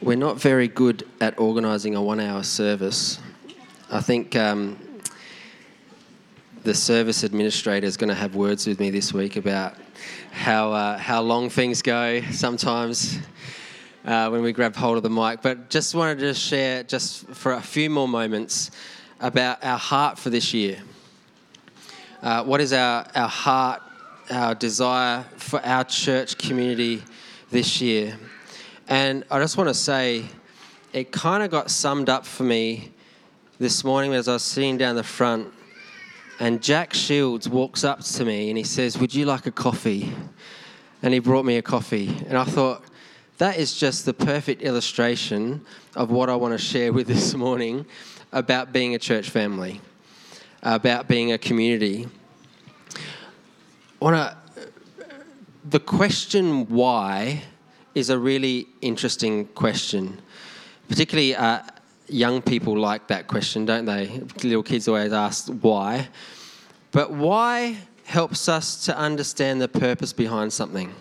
We're not very good at organising a one hour service. I think um, the service administrator is going to have words with me this week about how, uh, how long things go sometimes uh, when we grab hold of the mic. But just wanted to share, just for a few more moments, about our heart for this year. Uh, what is our, our heart, our desire for our church community this year? And I just want to say, it kind of got summed up for me this morning as I was sitting down the front. And Jack Shields walks up to me and he says, Would you like a coffee? And he brought me a coffee. And I thought, that is just the perfect illustration of what I want to share with this morning about being a church family, about being a community. I want to, the question why is a really interesting question. Particularly, uh, young people like that question, don't they? Little kids always ask why. But why helps us to understand the purpose behind something.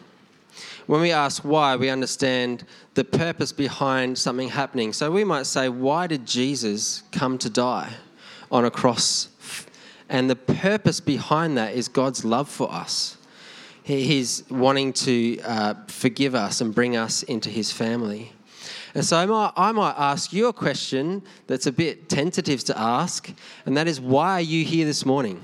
When we ask why, we understand the purpose behind something happening. So we might say, why did Jesus come to die on a cross? And the purpose behind that is God's love for us. He's wanting to uh, forgive us and bring us into his family. And so I might, I might ask you a question that's a bit tentative to ask, and that is why are you here this morning?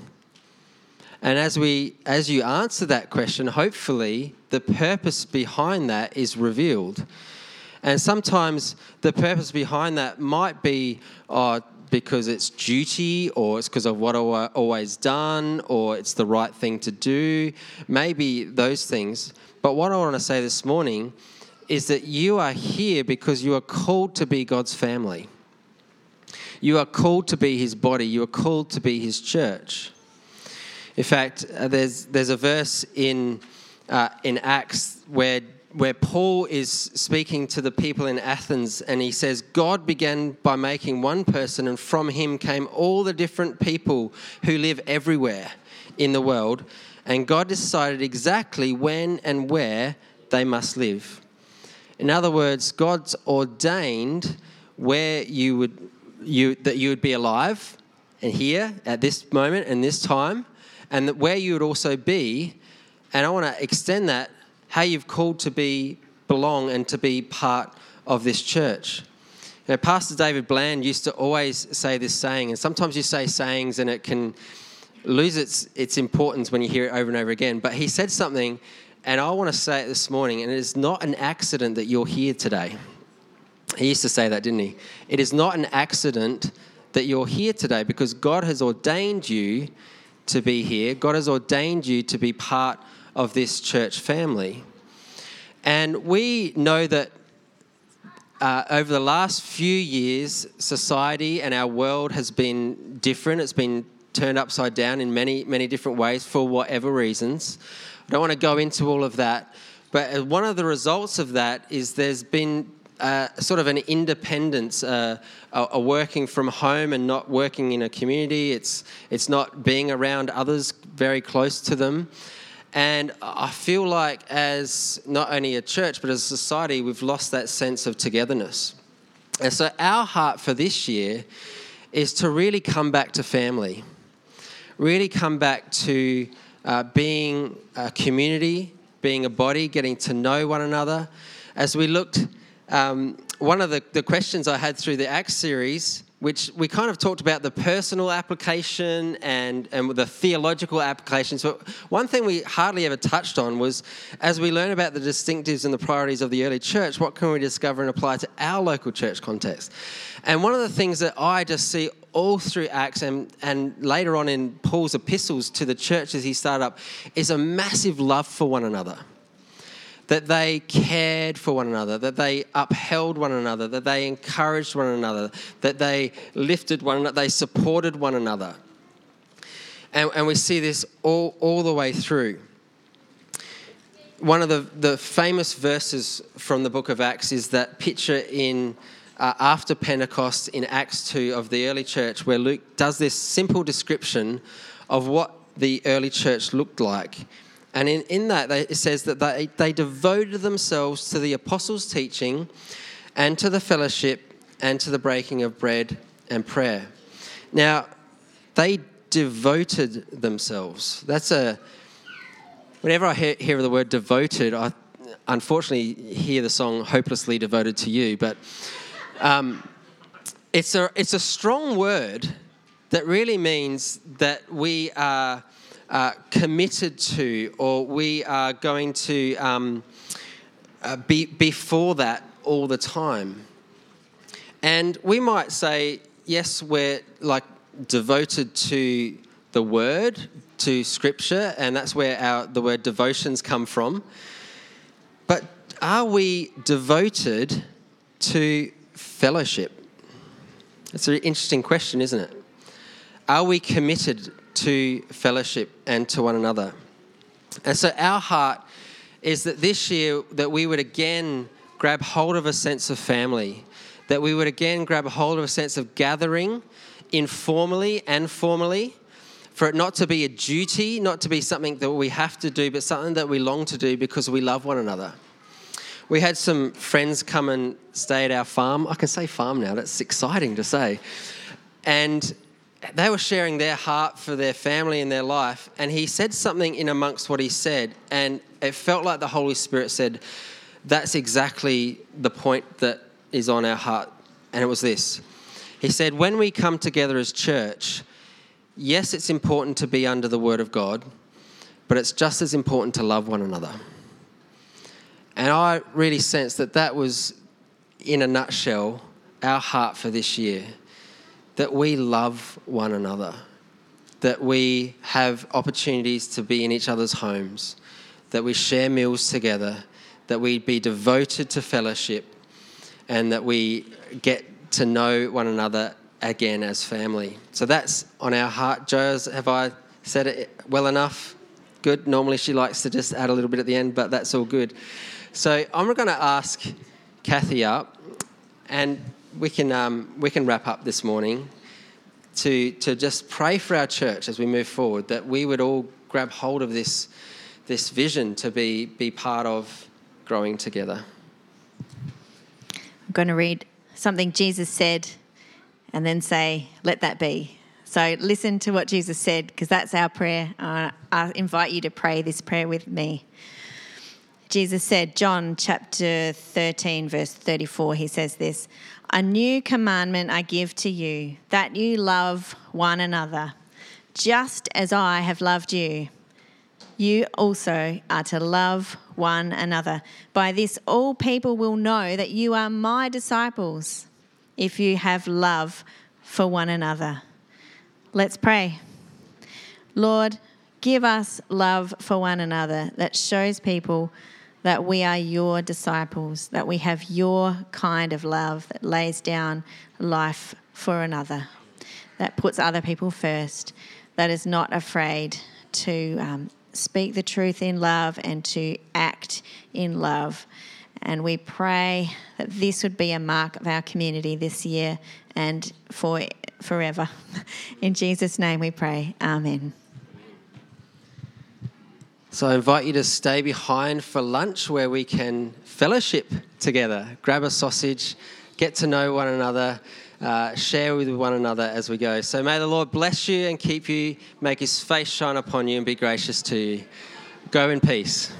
And as we as you answer that question, hopefully the purpose behind that is revealed. And sometimes the purpose behind that might be uh, because it's duty or it's because of what I've always done or it's the right thing to do, maybe those things. But what I want to say this morning is that you are here because you are called to be God's family. You are called to be his body, you are called to be his church. In fact, uh, there's, there's a verse in, uh, in Acts where where Paul is speaking to the people in Athens and he says, God began by making one person, and from him came all the different people who live everywhere in the world. And God decided exactly when and where they must live. In other words, God's ordained where you would, you, that you would be alive and here at this moment and this time, and that where you would also be. And I want to extend that how you've called to be belong and to be part of this church. Know, Pastor David Bland used to always say this saying, and sometimes you say sayings and it can lose its, its importance when you hear it over and over again. But he said something, and I want to say it this morning, and it is not an accident that you're here today. He used to say that, didn't he? It is not an accident that you're here today because God has ordained you to be here. God has ordained you to be part of this church family. And we know that uh, over the last few years, society and our world has been different. It's been turned upside down in many, many different ways for whatever reasons. I don't want to go into all of that, but uh, one of the results of that is there's been uh, sort of an independence, uh, a, a, working from home and not working in a community. It's, it's not being around others very close to them. And I feel like, as not only a church, but as a society, we've lost that sense of togetherness. And so, our heart for this year is to really come back to family, really come back to uh, being a community, being a body, getting to know one another. As we looked, um, one of the, the questions I had through the Acts series which we kind of talked about the personal application and, and the theological applications. But one thing we hardly ever touched on was as we learn about the distinctives and the priorities of the early church, what can we discover and apply to our local church context? And one of the things that I just see all through Acts and, and later on in Paul's epistles to the churches he started up is a massive love for one another that they cared for one another, that they upheld one another, that they encouraged one another, that they lifted one another, they supported one another. And, and we see this all, all the way through. One of the, the famous verses from the book of Acts is that picture in uh, after Pentecost in Acts 2 of the early church, where Luke does this simple description of what the early church looked like. And in, in that, it says that they, they devoted themselves to the apostles' teaching and to the fellowship, and to the breaking of bread and prayer. Now, they devoted themselves. That's a, whenever I hear, hear the word devoted, I unfortunately hear the song Hopelessly Devoted to You, but um, it's, a, it's a strong word that really means that we are uh, committed to or we are going to um, uh, be before that all the time. And we might say, yes, we're like devoted to the word, to scripture, and that's where our, the word devotions come from. But are we devoted to fellowship? It's an interesting question, isn't it? Are we committed to fellowship and to one another? And so our heart is that this year that we would again grab hold of a sense of family, that we would again grab hold of a sense of gathering informally and formally, for it not to be a duty, not to be something that we have to do, but something that we long to do because we love one another. We had some friends come and stay at our farm. I can say farm now, that's exciting to say. And they were sharing their heart for their family and their life. And he said something in amongst what he said. And it felt like the Holy Spirit said, That's exactly the point that is on our heart. And it was this He said, When we come together as church, yes, it's important to be under the Word of God, but it's just as important to love one another. And I really sensed that that was, in a nutshell, our heart for this year that we love one another, that we have opportunities to be in each other's homes, that we share meals together, that we be devoted to fellowship, and that we get to know one another again as family. So that's on our heart. Jo, have I said it well enough? Good. Normally she likes to just add a little bit at the end, but that's all good. So I'm going to ask Kathy up, and we can, um, we can wrap up this morning to, to just pray for our church as we move forward, that we would all grab hold of this, this vision to be, be part of growing together. I'm going to read something Jesus said and then say, let that be. So listen to what Jesus said because that's our prayer. Uh, I invite you to pray this prayer with me. Jesus said, John chapter 13, verse 34, he says this A new commandment I give to you, that you love one another, just as I have loved you. You also are to love one another. By this, all people will know that you are my disciples, if you have love for one another. Let's pray. Lord, give us love for one another that shows people that we are your disciples, that we have your kind of love that lays down life for another, that puts other people first, that is not afraid to um, speak the truth in love and to act in love. And we pray that this would be a mark of our community this year and for forever. In Jesus' name we pray. Amen. So I invite you to stay behind for lunch where we can fellowship together, grab a sausage, get to know one another, uh, share with one another as we go. So may the Lord bless you and keep you, make his face shine upon you and be gracious to you. Go in peace.